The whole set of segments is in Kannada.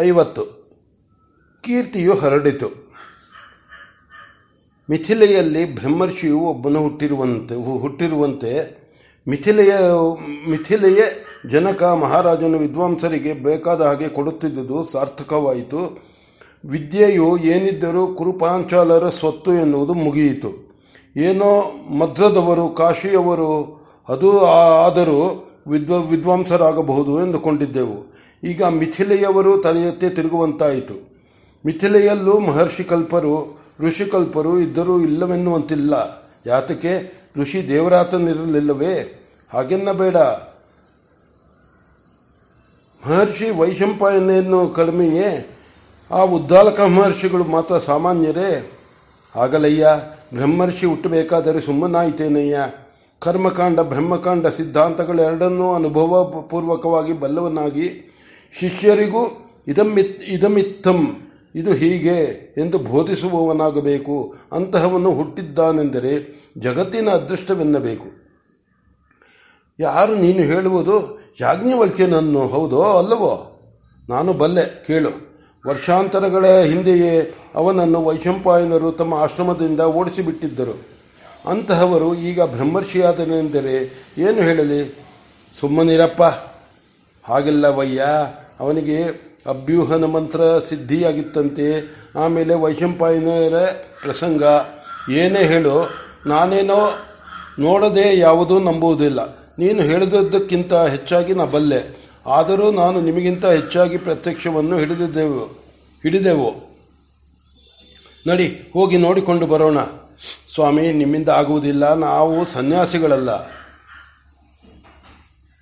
ಐವತ್ತು. ಕೀರ್ತಿಯು ಹರಡಿತು. ಮಿಥಿಲೆಯಲ್ಲಿ ಬ್ರಹ್ಮರ್ಷಿಯು ಒಬ್ಬನು ಹುಟ್ಟಿರುವಂತೆ ಹುಟ್ಟಿರುವಂತೆ ಮಿಥಿಲೆಯ ಮಿಥಿಲೆಯ ಜನಕ ಮಹಾರಾಜನು ವಿದ್ವಾಂಸರಿಗೆ ಬೇಕಾದ ಹಾಗೆ ಕೊಡುತ್ತಿದ್ದುದು ಸಾರ್ಥಕವಾಯಿತು. ವಿದ್ಯೆಯು ಏನಿದ್ದರೂ ಕುರುಪಾಂಚಾಲರ ಸ್ವತ್ತು ಎನ್ನುವುದು ಮುಗಿಯಿತು. ಏನೋ ಮದ್ರದವರು, ಕಾಶಿಯವರು ಅದು ಆದರೂ ವಿದ್ವ, ವಿದ್ವಾಂಸರಾಗಬಹುದು ಎಂದುಕೊಂಡಿದ್ದೆವು. ಈಗ ಮಿಥಿಲೆಯವರು ತಲೆಯತ್ತೆ ತಿರುಗುವಂತಾಯಿತು. ಮಿಥಿಲೆಯಲ್ಲೂ ಮಹರ್ಷಿ ಕಲ್ಪರು ಋಷಿಕಲ್ಪರು ಇದ್ದರೂ ಇಲ್ಲವೆನ್ನುವಂತಿಲ್ಲ. ಯಾತಕ್ಕೆ? ಋಷಿ ದೇವರಾತನಿರಲಿಲ್ಲವೇ? ಹಾಗೆನ್ನ ಬೇಡ. ಮಹರ್ಷಿ ವೈಶಂಪಾಯನೆಯನ್ನು ಕಡಿಮೆಯೇ? ಆ ಉದ್ದಾಲಕ ಮಹರ್ಷಿಗಳು ಮಾತ್ರ ಸಾಮಾನ್ಯರೇ? ಆಗಲಯ್ಯ, ಬ್ರಹ್ಮರ್ಷಿ ಹುಟ್ಟಬೇಕಾದರೆ ಸುಮ್ಮನಾಯಿತೇನಯ್ಯ? ಕರ್ಮಕಾಂಡ, ಬ್ರಹ್ಮಕಾಂಡ ಸಿದ್ಧಾಂತಗಳೆರಡನ್ನೂ ಅನುಭವ ಪೂರ್ವಕವಾಗಿ ಬಲ್ಲವನಾಗಿ ಶಿಷ್ಯರಿಗೂ ಇದಮಿತ್ ಇದಮಿತ್ತಂ ಇದು ಹೀಗೆ ಎಂದು ಬೋಧಿಸುವವನಾಗಬೇಕು. ಅಂತಹವನು ಹುಟ್ಟಿದ್ದಾನೆಂದರೆ ಜಗತ್ತಿನ ಅದೃಷ್ಟವೆನ್ನಬೇಕು. ಯಾರು ನೀನು ಹೇಳುವುದು ಯಾಜ್ಞವಲ್ಕ್ಯನನ್ನು, ಹೌದೋ ಅಲ್ಲವೋ? ನಾನು ಬಲ್ಲೆ, ಕೇಳು. ವರ್ಷಾಂತರಗಳ ಹಿಂದೆಯೇ ಅವನನ್ನು ವೈಶಂಪಾಯನರು ತಮ್ಮ ಆಶ್ರಮದಿಂದ ಓಡಿಸಿಬಿಟ್ಟಿದ್ದರು. ಅಂತಹವರು ಈಗ ಬ್ರಹ್ಮರ್ಷಿಯಾದನೆಂದರೆ ಏನು ಹೇಳಲಿ? ಸುಮ್ಮನಿರಪ್ಪ. ಹಾಗೆಲ್ಲವಯ್ಯ, ಅವನಿಗೆ ಅಭ್ಯೂಹನ ಮಂತ್ರ ಸಿದ್ಧಿಯಾಗಿತ್ತಂತೆ. ಆಮೇಲೆ ವೈಶಂಪಾಯನರ ಪ್ರಸಂಗ, ಏನೇ ಹೇಳು, ನಾನೇನೋ ನೋಡದೆ ಯಾವುದೂ ನಂಬುವುದಿಲ್ಲ. ನೀನು ಹೇಳಿದದ್ದಕ್ಕಿಂತ ಹೆಚ್ಚಾಗಿ ನಾ ಬಲ್ಲೆ. ಆದರೂ ನಾನು ನಿಮಗಿಂತ ಹೆಚ್ಚಾಗಿ ಪ್ರತ್ಯಕ್ಷವನ್ನು ಹಿಡಿದಿದ್ದೆವು ಹಿಡಿದೆವು. ನಡಿ, ಹೋಗಿ ನೋಡಿಕೊಂಡು ಬರೋಣ. ಸ್ವಾಮಿ, ನಿಮ್ಮಿಂದ ಆಗುವುದಿಲ್ಲ. ನಾವು ಸನ್ಯಾಸಿಗಳಲ್ಲ.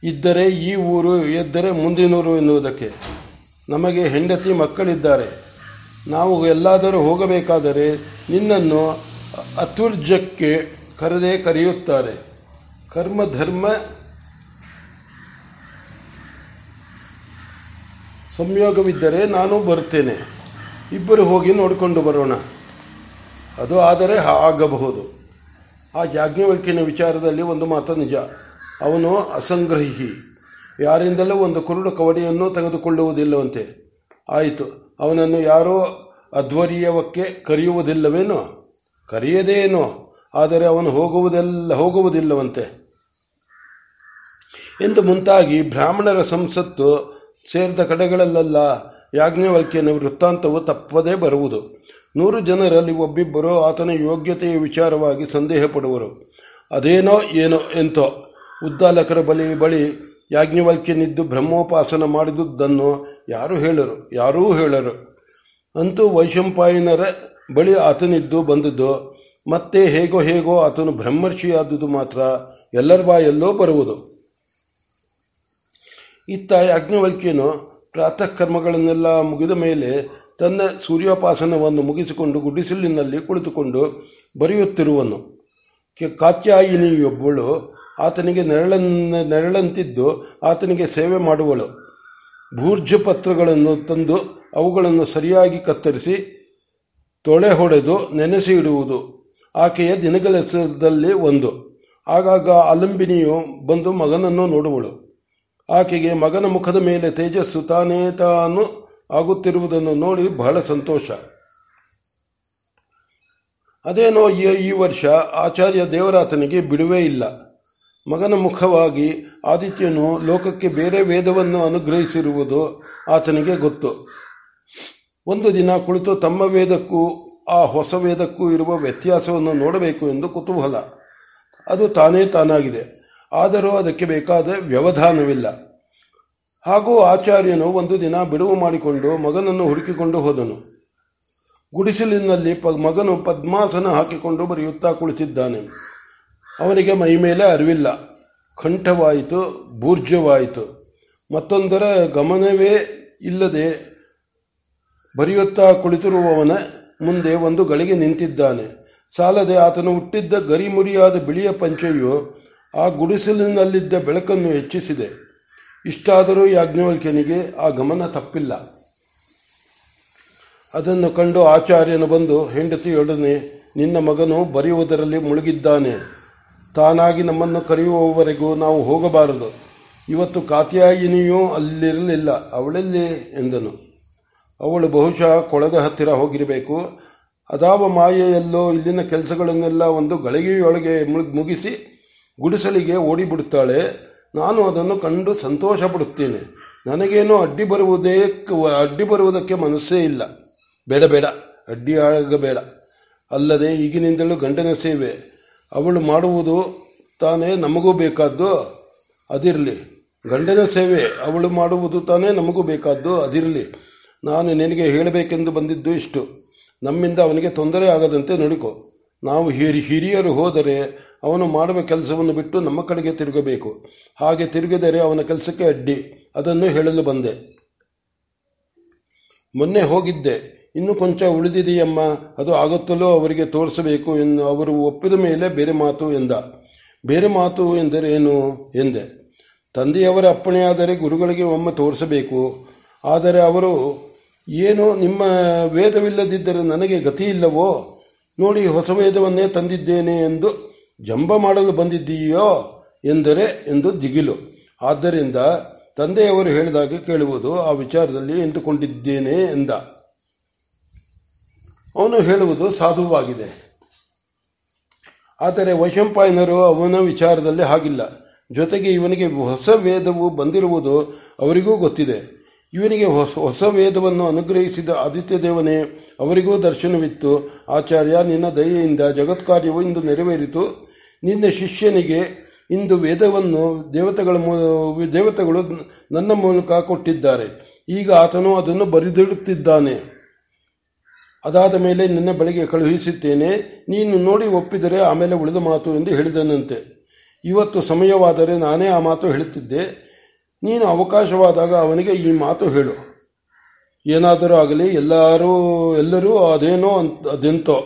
ಇದ್ದರೆ ಈ ಊರು, ಎದ್ದರೆ ಮುಂದಿನೂರು ಎನ್ನುವುದಕ್ಕೆ. ನಮಗೆ ಹೆಂಡತಿ ಮಕ್ಕಳಿದ್ದಾರೆ. ನಾವು ಎಲ್ಲಾದರೂ ಹೋಗಬೇಕಾದರೆ ನಿನ್ನನ್ನು ಅತುರ್ಜಕ್ಕೆ ಕರೆದೇ ಕರೆಯುತ್ತಾರೆ. ಕರ್ಮ, ಧರ್ಮ, ಸಂಯೋಗವಿದ್ದರೆ ನಾನು ಬರುತ್ತೇನೆ. ಇಬ್ಬರು ಹೋಗಿ ನೋಡಿಕೊಂಡು ಬರೋಣ. ಅದು ಆದರೆ ಆಗಬಹುದು ಆ ಯಾಜ್ಞವಲ್ಕಿನ ವಿಚಾರದಲ್ಲಿ ಒಂದು ಮಾತು ನಿಜ. ಅವನು ಅಸಂಗ್ರಹಿ. ಯಾರಿಂದಲೂ ಒಂದು ಕುರುಡು ಕವಡೆಯನ್ನು ತೆಗೆದುಕೊಳ್ಳುವುದಿಲ್ಲವಂತೆ. ಆಯಿತು, ಅವನನ್ನು ಯಾರೋ ಅಧ್ವರ್ಯವಕ್ಕೆ ಕರೆಯುವುದಿಲ್ಲವೇನೋ? ಕರೆಯದೇನೋ? ಆದರೆ ಅವನು ಹೋಗುವುದೆಲ್ಲ, ಹೋಗುವುದಿಲ್ಲವಂತೆ. ಎಂದು ಮುಂತಾಗಿ ಬ್ರಾಹ್ಮಣರ ಸಂಸತ್ತು ಸೇರಿದ ಕಡೆಗಳಲ್ಲೆಲ್ಲ ಯಾಜ್ಞವಲ್ಕ್ಯನ ವೃತ್ತಾಂತವು ತಪ್ಪದೇ ಬರುವುದು. ನೂರು ಜನರಲ್ಲಿ ಒಬ್ಬಿಬ್ಬರು ಆತನ ಯೋಗ್ಯತೆಯ ವಿಚಾರವಾಗಿ ಸಂದೇಹ ಪಡುವರು ಅದೇನೋ, ಏನೋ, ಎಂತೋ. ಉದ್ದಾಲಕರ ಬಲಿ ಬಳಿ ಯಾಜ್ಞವಲ್ಕ್ಯನಿದ್ದು ಬ್ರಹ್ಮೋಪಾಸನ ಮಾಡಿದುದನ್ನು ಯಾರು ಹೇಳರು? ಯಾರೂ ಹೇಳರು. ಅಂತೂ ವೈಶಂಪಾಯನರ ಬಳಿ ಆತನಿದ್ದು ಬಂದದ್ದು. ಮತ್ತೆ ಹೇಗೋ ಹೇಗೋ ಆತನು ಬ್ರಹ್ಮರ್ಷಿಯಾದುದು ಮಾತ್ರ ಎಲ್ಲರ ಬಾಯಲ್ಲೋ ಬರುವುದು. ಇತ್ತ ಯಾಜ್ಞವಲ್ಕ್ಯನು ಪ್ರಾತಃ ಕರ್ಮಗಳನ್ನೆಲ್ಲ ಮುಗಿದ ಮೇಲೆ ತನ್ನ ಸೂರ್ಯೋಪಾಸನವನ್ನು ಮುಗಿಸಿಕೊಂಡು ಗುಡಿಸಿಲಿನಲ್ಲಿ ಕುಳಿತುಕೊಂಡು ಬರೆಯುತ್ತಿರುವನು. ಕಾತ್ಯಾಯಿನಿಯೊಬ್ಬಳು ಆತನಿಗೆ ನೆರಳನ್ನ ನೆರಳಂತಿದ್ದು ಆತನಿಗೆ ಸೇವೆ ಮಾಡುವಳು. ಭೂರ್ಜ ಪತ್ರಗಳನ್ನು ತಂದು ಅವುಗಳನ್ನು ಸರಿಯಾಗಿ ಕತ್ತರಿಸಿ ತೊಳೆ ಹೊಡೆದು ನೆನೆಸಿ ಇಡುವುದು ಆಕೆಯ ದಿನಗಳಲ್ಲಿ ಒಂದು. ಆಗಾಗ ಅಲಂಬಿನಿಯು ಬಂದು ಮಗನನ್ನು ನೋಡುವಳು. ಆಕೆಗೆ ಮಗನ ಮುಖದ ಮೇಲೆ ತೇಜಸ್ಸು ತಾನೇ ತಾನು ಆಗುತ್ತಿರುವುದನ್ನು ನೋಡಿ ಬಹಳ ಸಂತೋಷ. ಅದೇನೋ ಈ ವರ್ಷ ಆಚಾರ್ಯ ದೇವರಾತನಿಗೆ ಬಿಡುವೇ ಇಲ್ಲ. ಮಗನ ಮುಖವಾಗಿ ಆದಿತ್ಯನು ಲೋಕಕ್ಕೆ ಬೇರೆ ವೇದವನ್ನು ಅನುಗ್ರಹಿಸಿರುವುದು ಆತನಿಗೆ ಗೊತ್ತು. ಒಂದು ದಿನ ಕುಳಿತು ತಮ್ಮ ವೇದಕ್ಕೂ ಆ ಹೊಸ ವೇದಕ್ಕೂ ಇರುವ ವ್ಯತ್ಯಾಸವನ್ನು ನೋಡಬೇಕು ಎಂದು ಕುತೂಹಲ. ಅದು ತಾನೇ ತಾನಾಗಿದೆ. ಆದರೂ ಅದಕ್ಕೆ ಬೇಕಾದ ವ್ಯವಧಾನವಿಲ್ಲ. ಹಾಗೂ ಆಚಾರ್ಯನು ಒಂದು ದಿನ ಬಿಡುವು ಮಾಡಿಕೊಂಡು ಮಗನನ್ನು ಹುಡುಕಿಕೊಂಡು ಹೋದನು. ಗುಡಿಸಲಿನಲ್ಲಿ ಮಗನು ಪದ್ಮಾಸನ ಹಾಕಿಕೊಂಡು ಬರೆಯುತ್ತಾ ಕುಳಿತಿದ್ದಾನೆ. ಅವನಿಗೆ ಮೈಮೇಲೆ ಅರಿವಿಲ್ಲ. ಕಂಠವಾಯಿತು, ಬೂರ್ಜವಾಯಿತು. ಮತ್ತೊಂದರ ಗಮನವೇ ಇಲ್ಲದೆ ಬರೆಯುತ್ತಾ ಕುಳಿತಿರುವವನ ಮುಂದೆ ಒಂದು ಗಳಿಗೆ ನಿಂತಿದ್ದಾನೆ. ಸಾಲದೆ ಆತನು ಹುಟ್ಟಿದ್ದ ಗರಿಮುರಿಯಾದ ಬಿಳಿಯ ಪಂಚೆಯು ಆ ಗುಡಿಸಲಿನಲ್ಲಿದ್ದ ಬೆಳಕನ್ನು ಹೆಚ್ಚಿಸಿದೆ. ಇಷ್ಟಾದರೂ ಯಾಜ್ಞವಲ್ಕ್ಯನಿಗೆ ಆ ಗಮನ ತಪ್ಪಿಲ್ಲ. ಅದನ್ನು ಕಂಡು ಆಚಾರ್ಯನು ಬಂದು ಹೆಂಡತಿಯೊಡನೆ ನಿನ್ನ ಮಗನು ಬರೆಯುವುದರಲ್ಲಿ ಮುಳುಗಿದ್ದಾನೆ. ತಾನಾಗಿ ನಮ್ಮನ್ನು ಕರೆಯುವವರೆಗೂ ನಾವು ಹೋಗಬಾರದು. ಇವತ್ತು ಕಾತ್ಯಾಯಿನಿಯೂ ಅಲ್ಲಿರಲಿಲ್ಲ. ಅವಳಲ್ಲಿ ಎಂದನು. ಅವಳು ಬಹುಶಃ ಕೊಳದ ಹತ್ತಿರ ಹೋಗಿರಬೇಕು. ಅದಾವ ಮಾಯೆಯಲ್ಲೋ ಇಲ್ಲಿನ ಕೆಲಸಗಳನ್ನೆಲ್ಲ ಒಂದು ಗಳಿಗೆಯೊಳಗೆ ಮುಗಿಸಿ ಗುಡಿಸಲಿಗೆ ಓಡಿಬಿಡುತ್ತಾಳೆ. ನಾನು ಅದನ್ನು ಕಂಡು ಸಂತೋಷ ಪಡುತ್ತೇನೆ ನನಗೇನು ಅಡ್ಡಿ ಬರುವುದೇ ಅಡ್ಡಿ ಬರುವುದಕ್ಕೆ ಮನಸ್ಸೇ ಇಲ್ಲ. ಬೇಡ ಬೇಡ. ಅಡ್ಡಿ ಆಗಬೇಡ ಅಲ್ಲದೆ ಈಗಿನಿಂದಲೂ ಗಂಡನ ಸೇವೆ. ಅವಳು ಮಾಡುವುದು ತಾನೇ ನಮಗೂ ಬೇಕಾದ್ದು ಅದಿರಲಿ. ಗಂಡನ ಸೇವೆ, ಅವಳು ಮಾಡುವುದು ತಾನೇ ನಮಗೂ ಬೇಕಾದ್ದು ಅದಿರಲಿ. ನಾನು ನಿನಗೆ ಹೇಳಬೇಕೆಂದು ಬಂದಿದ್ದು ಇಷ್ಟು. ನಮ್ಮಿಂದ ಅವನಿಗೆ ತೊಂದರೆ ಆಗದಂತೆ ನೋಡಿಕೊ. ನಾವು ಹಿರಿ, ಹಿರಿಯರು ಹೋದರೆ ಅವನು ಮಾಡುವ ಕೆಲಸವನ್ನು ಬಿಟ್ಟು ನಮ್ಮ ಕಡೆಗೆ ತಿರುಗಬೇಕು. ಹಾಗೆ ತಿರುಗಿದರೆ ಅವನ ಕೆಲಸಕ್ಕೆ ಅಡ್ಡಿ. ಅದನ್ನು ಹೇಳಲು ಬಂದೆ. ಮೊನ್ನೆ ಹೋಗಿದ್ದೆ. ಇನ್ನು ಕೊಂಚ ಉಳಿದಿದೆಯಮ್ಮ, ಅದು ಆಗುತ್ತಲೋ ಅವರಿಗೆ ತೋರಿಸಬೇಕು ಎಂದು ಅವರು ಒಪ್ಪಿದ ಮೇಲೆ ಬೇರೆ ಮಾತು ಎಂದ. ಬೇರೆ ಮಾತು ಎಂದರೇನು ಎಂದೆ. ತಂದೆಯವರ ಅಪ್ಪಣೆಯಾದರೆ ಗುರುಗಳಿಗೆ ಒಮ್ಮೆ ತೋರಿಸಬೇಕು. ಆದರೆ ಅವರು, ಏನು ನಿಮ್ಮ ವೇದವಿಲ್ಲದಿದ್ದರೆ ನನಗೆ ಗತಿ ಇಲ್ಲವೋ ನೋಡಿ, ಹೊಸ ವೇದವನ್ನೇ ತಂದಿದ್ದೇನೆ ಎಂದು ಜಂಬ ಮಾಡಲು ಬಂದಿದ್ದೀಯೋ? ಎಂದರೆ, ಎಂದು ದಿಗಿಲು. ಆದ್ದರಿಂದ ತಂದೆಯವರು ಹೇಳಿದಾಗ ಕೇಳುವುದು, ಆ ವಿಚಾರದಲ್ಲಿ ಎಂದುಕೊಂಡಿದ್ದೇನೆ ಎಂದ. ಅವನು ಹೇಳುವುದು ಸಾಧುವಾಗಿದೆ. ಆದರೆ ವೈಶಂಪಾಯನರು ಅವನ ವಿಚಾರದಲ್ಲಿ ಹಾಗಿಲ್ಲ. ಜೊತೆಗೆ ಇವನಿಗೆ ಹೊಸ ವೇದವು ಬಂದಿರುವುದು ಅವರಿಗೂ ಗೊತ್ತಿದೆ. ಇವನಿಗೆ ಹೊಸ ಹೊಸ ವೇದವನ್ನು ಅನುಗ್ರಹಿಸಿದ ಆದಿತ್ಯ ದೇವನೇ ಅವರಿಗೂ ದರ್ಶನವಿತ್ತು. ಆಚಾರ್ಯ, ನಿನ್ನ ದಯೆಯಿಂದ ಜಗತ್ಕಾರ್ಯವು ಇಂದು ನೆರವೇರಿತು. ನಿನ್ನ ಶಿಷ್ಯನಿಗೆ ಇಂದು ವೇದವನ್ನು ದೇವತೆಗಳ ದೇವತೆಗಳು ನನ್ನ ಮೂಲಕ ಕೊಟ್ಟಿದ್ದಾರೆ. ಈಗ ಆತನು ಅದನ್ನು ಬರೆದಿಡುತ್ತಿದ್ದಾನೆ. ಅದಾದ ಮೇಲೆ ನಿನ್ನ ಬಳಿಗೆ ಕಳುಹಿಸುತ್ತೇನೆ ನೀನು ನೋಡಿ ಒಪ್ಪಿದರೆ ಆಮೇಲೆ ಉಳಿದ ಮಾತು ಎಂದು ಹೇಳಿದನಂತೆ. ಇವತ್ತು ಸಮಯವಾದರೆ ನಾನೇ ಆ ಮಾತು ಹೇಳುತ್ತಿದ್ದೆ. ನೀನು ಅವಕಾಶವಾದಾಗ ಅವನಿಗೆ ಈ ಮಾತು ಹೇಳು. ಏನಾದರೂ ಆಗಲಿ ಎಲ್ಲರೂ ಎಲ್ಲರೂ ಅದೇನೋ ಅಂತ ಅದೆಂತೋ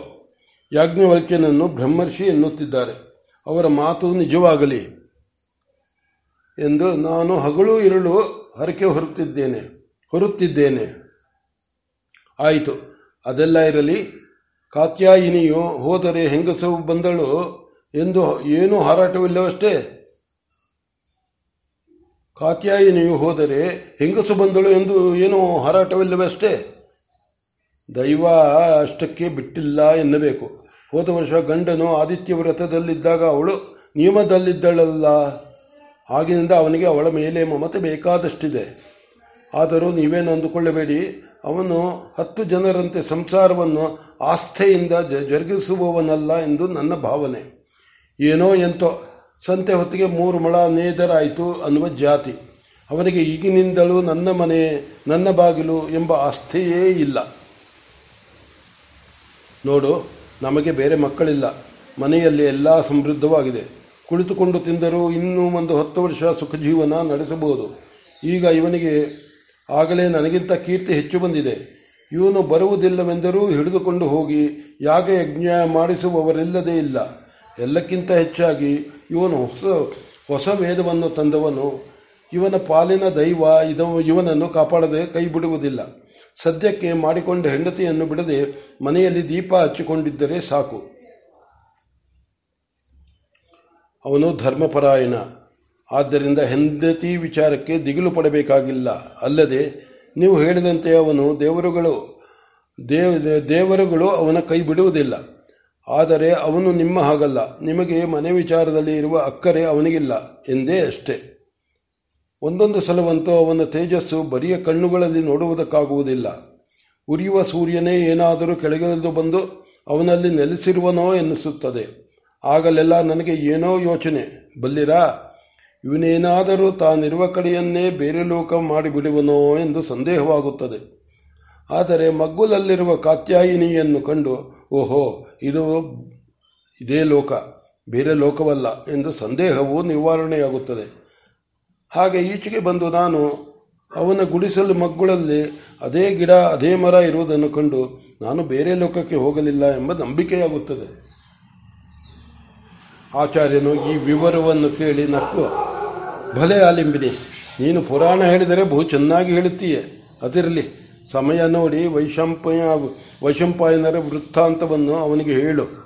ಯಾಜ್ಞವಲ್ಕ್ಯನನ್ನು ಬ್ರಹ್ಮರ್ಷಿ ಎನ್ನುತ್ತಿದ್ದಾರೆ. ಅವರ ಮಾತು ನಿಜವಾಗಲಿ ಎಂದು ನಾನು ಹಗಲು ಇರುಳು ಹರಕೆ ಹೊರುತ್ತಿದ್ದೇನೆ ಹೊರುತ್ತಿದ್ದೇನೆ. ಆಯಿತು. ಅದೆಲ್ಲ ಇರಲಿ. ಕಾತ್ಯಾಯಿನಿಯು ಹೋದರೆ ಹೆಂಗಸು ಬಂದಳು ಎಂದು ಏನೂ ಹಾರಾಟವಿಲ್ಲವಷ್ಟೇ. ಕಾತ್ಯಾಯಿನಿಯು ಹೋದರೆ ಹೆಂಗಸು ಬಂದಳು ಎಂದು ಏನೂ ಹಾರಾಟವಿಲ್ಲವಷ್ಟೇ. ದೈವ ಅಷ್ಟಕ್ಕೆ ಬಿಟ್ಟಿಲ್ಲ ಎನ್ನಬೇಕು. ಹೋದ ವರ್ಷ ಗಂಡನು ಆದಿತ್ಯ ವ್ರತದಲ್ಲಿದ್ದಾಗ ಅವಳು ನಿಯಮದಲ್ಲಿದ್ದಳಲ್ಲ. ಆಗಿನಿಂದ ಅವನಿಗೆ ಅವಳ ಮೇಲೆ ಮಮತೆ ಬೇಕಾದಷ್ಟಿದೆ. ಆದರೂ ನೀವೇನು ಅಂದುಕೊಳ್ಳಬೇಡಿ ಅವನು ಹತ್ತು ಜನರಂತೆ ಸಂಸಾರವನ್ನು ಆಸ್ಥೆಯಿಂದ ಜರುಗಿಸುವವನಲ್ಲ ಎಂದು ನನ್ನ ಭಾವನೆ. ಏನೋ ಎಂತೋ, ಸಂತೆ ಹೊತ್ತಿಗೆ ಮೂರು ಮಳ ನೇದರಾಯಿತು ಅನ್ನುವ ಜಾತಿ. ಅವನಿಗೆ ಈಗಿನಿಂದಲೂ ನನ್ನ ಮನೆ, ನನ್ನ ಬಾಗಿಲು ಎಂಬ ಆಸ್ಥೆಯೇ ಇಲ್ಲ. ನೋಡು, ನಮಗೆ ಬೇರೆ ಮಕ್ಕಳಿಲ್ಲ. ಮನೆಯಲ್ಲಿ ಎಲ್ಲ ಸಮೃದ್ಧವಾಗಿದೆ. ಕುಳಿತುಕೊಂಡು ತಿಂದರೂ ಇನ್ನೂ ಒಂದು ಹತ್ತು ವರ್ಷ ಸುಖ ಜೀವನ ನಡೆಸಬಹುದು. ಈಗ ಇವನಿಗೆ ಆಗಲೇ ನನಗಿಂತ ಕೀರ್ತಿ ಹೆಚ್ಚು ಬಂದಿದೆ. ಇವನು ಬರುವುದಿಲ್ಲವೆಂದರೂ ಹಿಡಿದುಕೊಂಡು ಹೋಗಿ ಯಾಗ ಯಜ್ಞ ಮಾಡಿಸುವವರಿಲ್ಲದೇ ಇಲ್ಲ. ಎಲ್ಲಕ್ಕಿಂತ ಹೆಚ್ಚಾಗಿ ಇವನು ಹೊಸ ಹೊಸ ವೇದವನ್ನು ತಂದವನು. ಇವನ ಪಾಲಿನ ದೈವ ಇದ, ಇವನನ್ನು ಕಾಪಾಡದೆ ಕೈ ಬಿಡುವುದಿಲ್ಲ. ಸದ್ಯಕ್ಕೆ ಮಾಡಿಕೊಂಡ ಹೆಂಡತಿಯನ್ನು ಬಿಡದೆ ಮನೆಯಲ್ಲಿ ದೀಪ ಹಚ್ಚಿಕೊಂಡಿದ್ದರೆ ಸಾಕು. ಅವನು ಧರ್ಮಪರಾಯಣ. ಆದ್ದರಿಂದ ಹೆಂಡತಿ ವಿಚಾರಕ್ಕೆ ದಿಗಿಲು ಪಡಬೇಕಾಗಿಲ್ಲ. ಅಲ್ಲದೆ ನೀವು ಹೇಳಿದಂತೆ ಅವನು ದೇವರುಗಳು ದೇವ ದೇವರುಗಳು ಅವನ ಕೈ ಬಿಡುವುದಿಲ್ಲ. ಆದರೆ ಅವನು ನಿಮ್ಮ ಹಾಗಲ್ಲ. ನಿಮಗೆ ಮನೆ ವಿಚಾರದಲ್ಲಿ ಇರುವ ಅಕ್ಕರೆ ಅವನಿಗಿಲ್ಲ ಎಂದೇ ಅಷ್ಟೇ. ಒಂದೊಂದು ಸಲವಂತೂ ಅವನ ತೇಜಸ್ಸು ಬರಿಯ ಕಣ್ಣುಗಳಲ್ಲಿ ನೋಡುವುದಕ್ಕಾಗುವುದಿಲ್ಲ. ಉರಿಯುವ ಸೂರ್ಯನೇ ಏನಾದರೂ ಕೆಳಗಿಳಿದು ಬಂದು ಅವನಲ್ಲಿ ನೆಲೆಸಿರುವನೋ ಎನ್ನಿಸುತ್ತದೆ. ಆಗಲೆಲ್ಲ ನನಗೆ ಏನೋ ಯೋಚನೆ. ಬಲ್ಲಿರಾ? ಇವನೇನಾದರೂ ತಾನಿರುವ ಕಡೆಯನ್ನೇ ಬೇರೆ ಲೋಕ ಮಾಡಿಬಿಡುವನೋ ಎಂದು ಸಂದೇಹವಾಗುತ್ತದೆ. ಆದರೆ ಮಗ್ಗುಲಲ್ಲಿರುವ ಕಾತ್ಯಾಯಿನಿಯನ್ನು ಕಂಡು, ಓಹೋ, ಇದು ಇದೇ ಲೋಕ, ಬೇರೆ ಲೋಕವಲ್ಲ ಎಂದು ಸಂದೇಹವು ನಿವಾರಣೆಯಾಗುತ್ತದೆ. ಹಾಗೆ ಈಚೆಗೆ ಬಂದು ನಾನು ಅವನ ಗುಡಿಸಲು ಮಗ್ಗುಳಲ್ಲಿ ಅದೇ ಗಿಡ, ಅದೇ ಮರ ಇರುವುದನ್ನು ಕಂಡು ನಾನು ಬೇರೆ ಲೋಕಕ್ಕೆ ಹೋಗಲಿಲ್ಲ ಎಂಬ ನಂಬಿಕೆಯಾಗುತ್ತದೆ. ಆಚಾರ್ಯನು ಈ ವಿವರವನ್ನು ಕೇಳಿ ನಕ್ಕು ಭಲೆ ಆಲಿಂಬಿನಿ ನೀನು ಪುರಾಣ ಹೇಳಿದರೆ ಬಹು ಚೆನ್ನಾಗಿ ಹೇಳುತ್ತೀಯೆ. ಅದಿರಲಿ, ಸಮಯ ನೋಡಿ ವೈಶಂಪಯ ವೈಶಂಪಾಯನರ ವೃತ್ತಾಂತವನ್ನು ಅವನಿಗೆ ಹೇಳು.